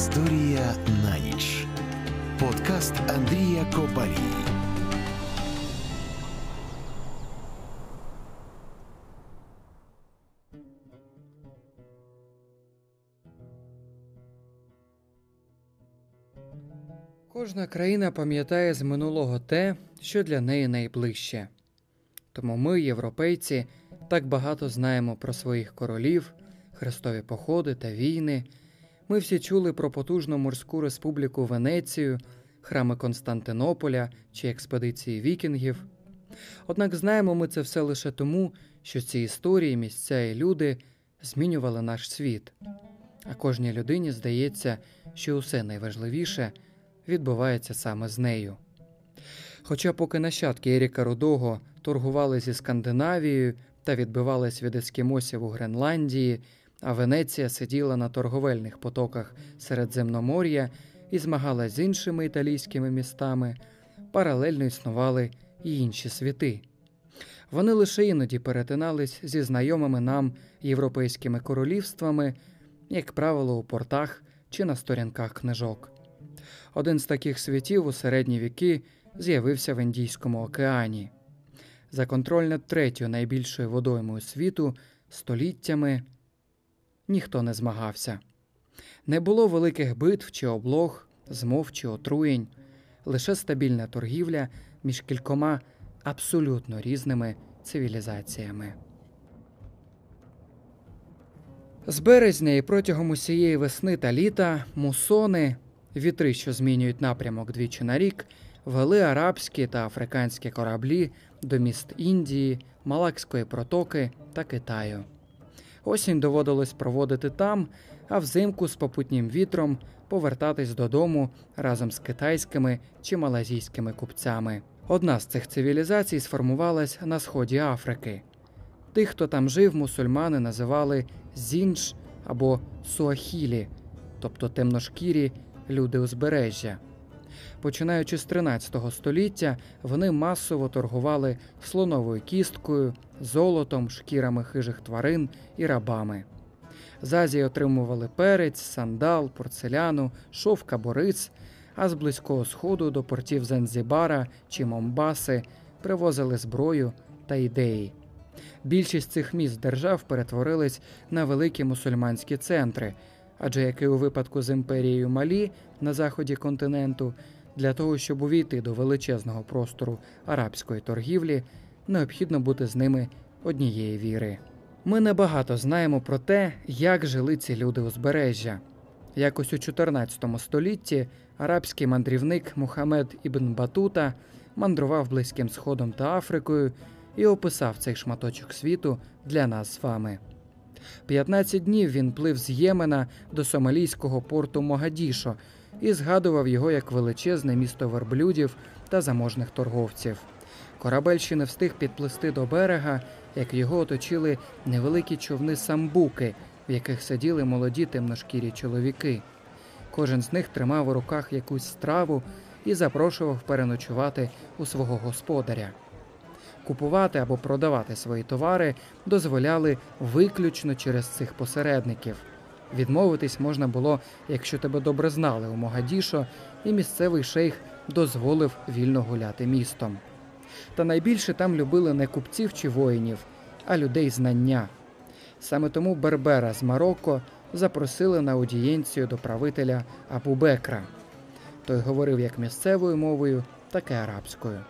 Історія на ніч. Подкаст Андрія Копарі. Кожна країна пам'ятає з минулого те, що для неї найближче. Тому ми, європейці, так багато знаємо про своїх королів, хрестові походи та війни. Ми всі чули про потужну морську республіку Венецію, храми Константинополя чи експедиції вікінгів. Однак знаємо ми це все лише тому, що ці історії, місця і люди змінювали наш світ. А кожній людині здається, що усе найважливіше відбувається саме з нею. Хоча поки нащадки Еріка Рудого торгували зі Скандинавією та відбивались від ескімосів у Гренландії, а Венеція сиділа на торговельних потоках Середземномор'я і змагалась з іншими італійськими містами, паралельно існували і інші світи. Вони лише іноді перетинались зі знайомими нам європейськими королівствами, як правило, у портах чи на сторінках книжок. Один з таких світів у середні віки з'явився в Індійському океані. За контроль над третьою найбільшою водоймою світу століттями ніхто не змагався. Не було великих битв чи облог, змов чи отруєнь, лише стабільна торгівля між кількома абсолютно різними цивілізаціями. З березня і протягом усієї весни та літа мусони, вітри, що змінюють напрямок двічі на рік, вели арабські та африканські кораблі до міст Індії, Малакської протоки та Китаю. Осінь доводилось проводити там, а взимку з попутнім вітром повертатись додому разом з китайськими чи малазійськими купцями. Одна з цих цивілізацій сформувалась на сході Африки. Тих, хто там жив, мусульмани називали зінж або суахілі, тобто темношкірі люди узбережжя. Починаючи з 13 століття, вони масово торгували слоновою кісткою, золотом, шкірами хижих тварин і рабами. З Азії отримували перець, сандал, порцеляну, шовка бориць, а з близького сходу до портів Занзібара чи Момбаси привозили зброю та ідеї. Більшість цих міст держав перетворились на великі мусульманські центри, адже як і у випадку з імперією Малі на заході континенту, для того, щоб увійти до величезного простору арабської торгівлі, необхідно бути з ними однієї віри. Ми небагато знаємо про те, як жили ці люди узбережжя. Якось у 14 столітті арабський мандрівник Мухаммед Ібн Батута мандрував Близьким Сходом та Африкою і описав цей шматочок світу для нас з вами. 15 днів він плив з Ємена до сомалійського порту Могадішо і згадував його як величезне місто верблюдів та заможних торговців. Корабель ще не встиг підплисти до берега, як його оточили невеликі човни самбуки, в яких сиділи молоді темношкірі чоловіки. Кожен з них тримав у руках якусь страву і запрошував переночувати у свого господаря. Купувати або продавати свої товари дозволяли виключно через цих посередників. Відмовитись можна було, якщо тебе добре знали у Могадішо, і місцевий шейх дозволив вільно гуляти містом. Та найбільше там любили не купців чи воїнів, а людей знання. Саме тому Бербера з Марокко запросили на аудієнцію до правителя Абу-Бекра. Той говорив як місцевою мовою, так і арабською.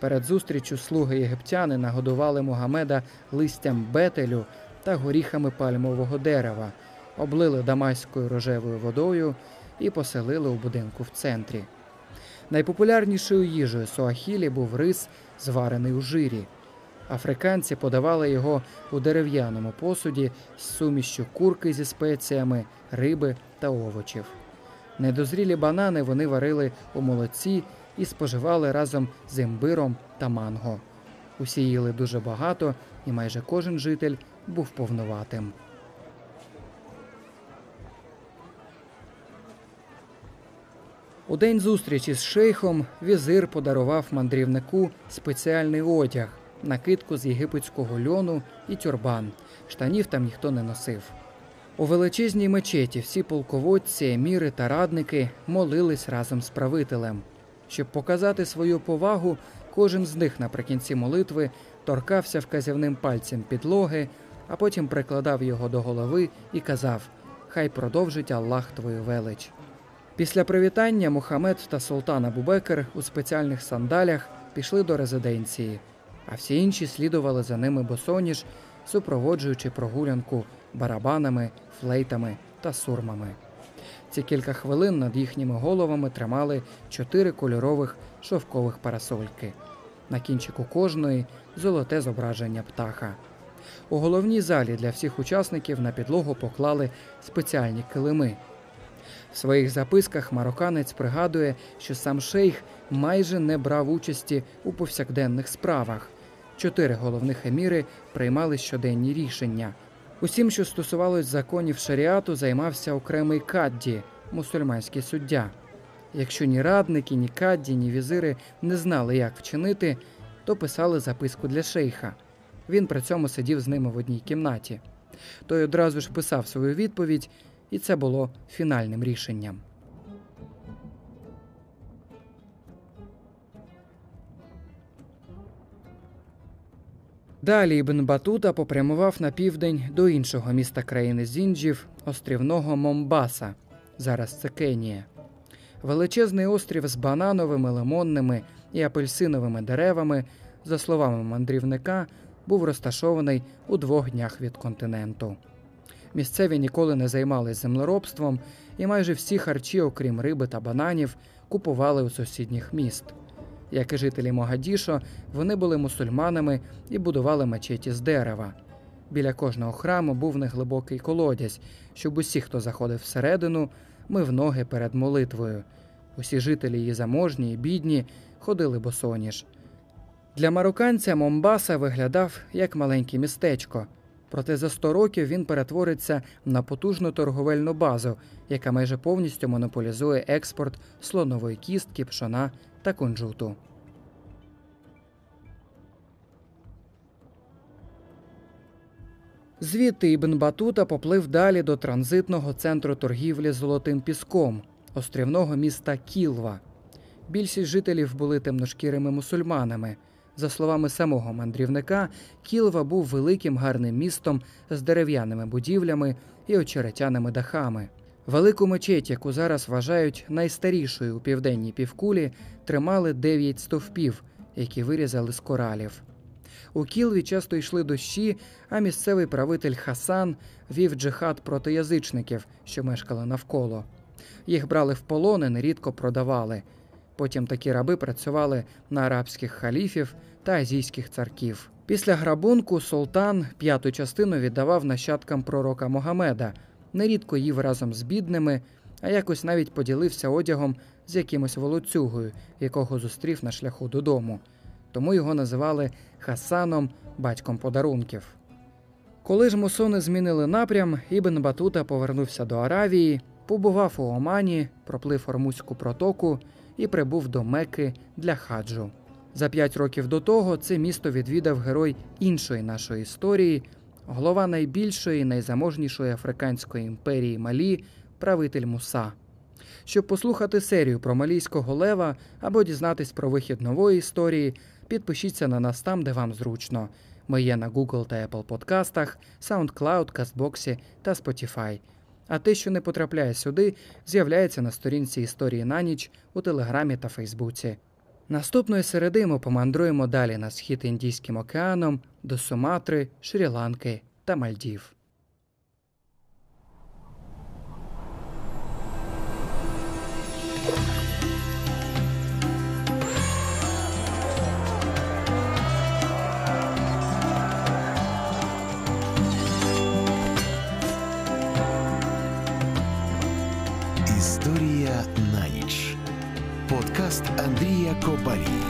Перед зустрічю слуги єгиптяни нагодували Мугамеда листям бетелю та горіхами пальмового дерева, облили дамаською рожевою водою і поселили у будинку в центрі. Найпопулярнішою їжею Суахілі був рис, зварений у жирі. Африканці подавали його у дерев'яному посуді з сумішчю курки зі спеціями, риби та овочів. Недозрілі банани вони варили у молоці і споживали разом з імбиром та манго. Усі їли дуже багато, і майже кожен житель був повнуватим. У день зустрічі з шейхом візир подарував мандрівнику спеціальний одяг, накидку з єгипетського льону і тюрбан. Штанів там ніхто не носив. У величезній мечеті всі полководці, еміри та радники молились разом з правителем. Щоб показати свою повагу, кожен з них наприкінці молитви торкався вказівним пальцем підлоги, а потім прикладав його до голови і казав: Хай продовжить Аллах твою велич. Після привітання Мухаммед та Султан Абубекер у спеціальних сандалях пішли до резиденції, а всі інші слідували за ними босоніж, супроводжуючи прогулянку барабанами, флейтами та сурмами. Ці кілька хвилин над їхніми головами тримали чотири кольорових шовкових парасольки. На кінчику кожної золоте зображення птаха. У головній залі для всіх учасників на підлогу поклали спеціальні килими. В своїх записках марокканець пригадує, що сам шейх майже не брав участі у повсякденних справах. Чотири головних еміри приймали щоденні рішення. Усім, що стосувалось законів шаріату, займався окремий кадді, мусульманський суддя. Якщо ні радники, ні кадді, ні візири не знали, як вчинити, то писали записку для шейха. Він при цьому сидів з ними в одній кімнаті. Той одразу ж писав свою відповідь, і це було фінальним рішенням. Далі Ібн Батута попрямував на південь до іншого міста країни Зінджів, острівного Момбаса. Зараз це Кенія. Величезний острів з банановими, лимонними і апельсиновими деревами, за словами мандрівника, був розташований у двох днях від континенту. Місцеві ніколи не займалися землеробством, і майже всі харчі, окрім риби та бананів, купували у сусідніх міст. Як і жителі Могадішо, вони були мусульманами і будували мечеті з дерева. Біля кожного храму був неглибокий колодязь, щоб усі, хто заходив всередину, мив ноги перед молитвою. Усі жителі її заможні і бідні ходили босоніж. Для марокканця Момбаса виглядав як маленьке містечко, проте за 100 років він перетвориться на потужну торговельну базу, яка майже повністю монополізує експорт слонової кістки, пшона та кунжуту. Звідти Ібн Батута поплив далі до транзитного центру торгівлі золотим піском, острівного міста Кілва. Більшість жителів були темношкірими мусульманами. За словами самого мандрівника, Кілва був великим гарним містом з дерев'яними будівлями і очеретяними дахами. Велику мечеть, яку зараз вважають найстарішою у південній півкулі, тримали дев'ять стовпів, які вирізали з коралів. У Кілві часто йшли дощі, а місцевий правитель Хасан вів джихад проти язичників, що мешкали навколо. Їх брали в полон і нерідко продавали. Потім такі раби працювали на арабських халіфів та азійських царків. Після грабунку султан п'яту частину віддавав нащадкам пророка Могамеда, нерідко їв разом з бідними, а якось навіть поділився одягом з якимось волоцюгою, якого зустрів на шляху додому. Тому його називали Хасаном, батьком подарунків. Коли ж мусони змінили напрям, Ібн Батута повернувся до Аравії, побував у Омані, проплив Ормузьку протоку і прибув до Мекки для хаджу. За п'ять років до того це місто відвідав герой іншої нашої історії, голова найбільшої, найзаможнішої африканської імперії Малі, правитель Муса. Щоб послухати серію про малійського лева або дізнатись про вихід нової історії, підпишіться на нас там, де вам зручно. Ми є на Google та Apple подкастах, SoundCloud, Кастбоксі та Spotify. А те, що не потрапляє сюди, з'являється на сторінці історії на ніч у Телеграмі та Фейсбуці. Наступної середи ми помандруємо далі на схід Індійським океаном до Суматри, Шрі-Ланки та Мальдів. Подкаст Андрія Копарі.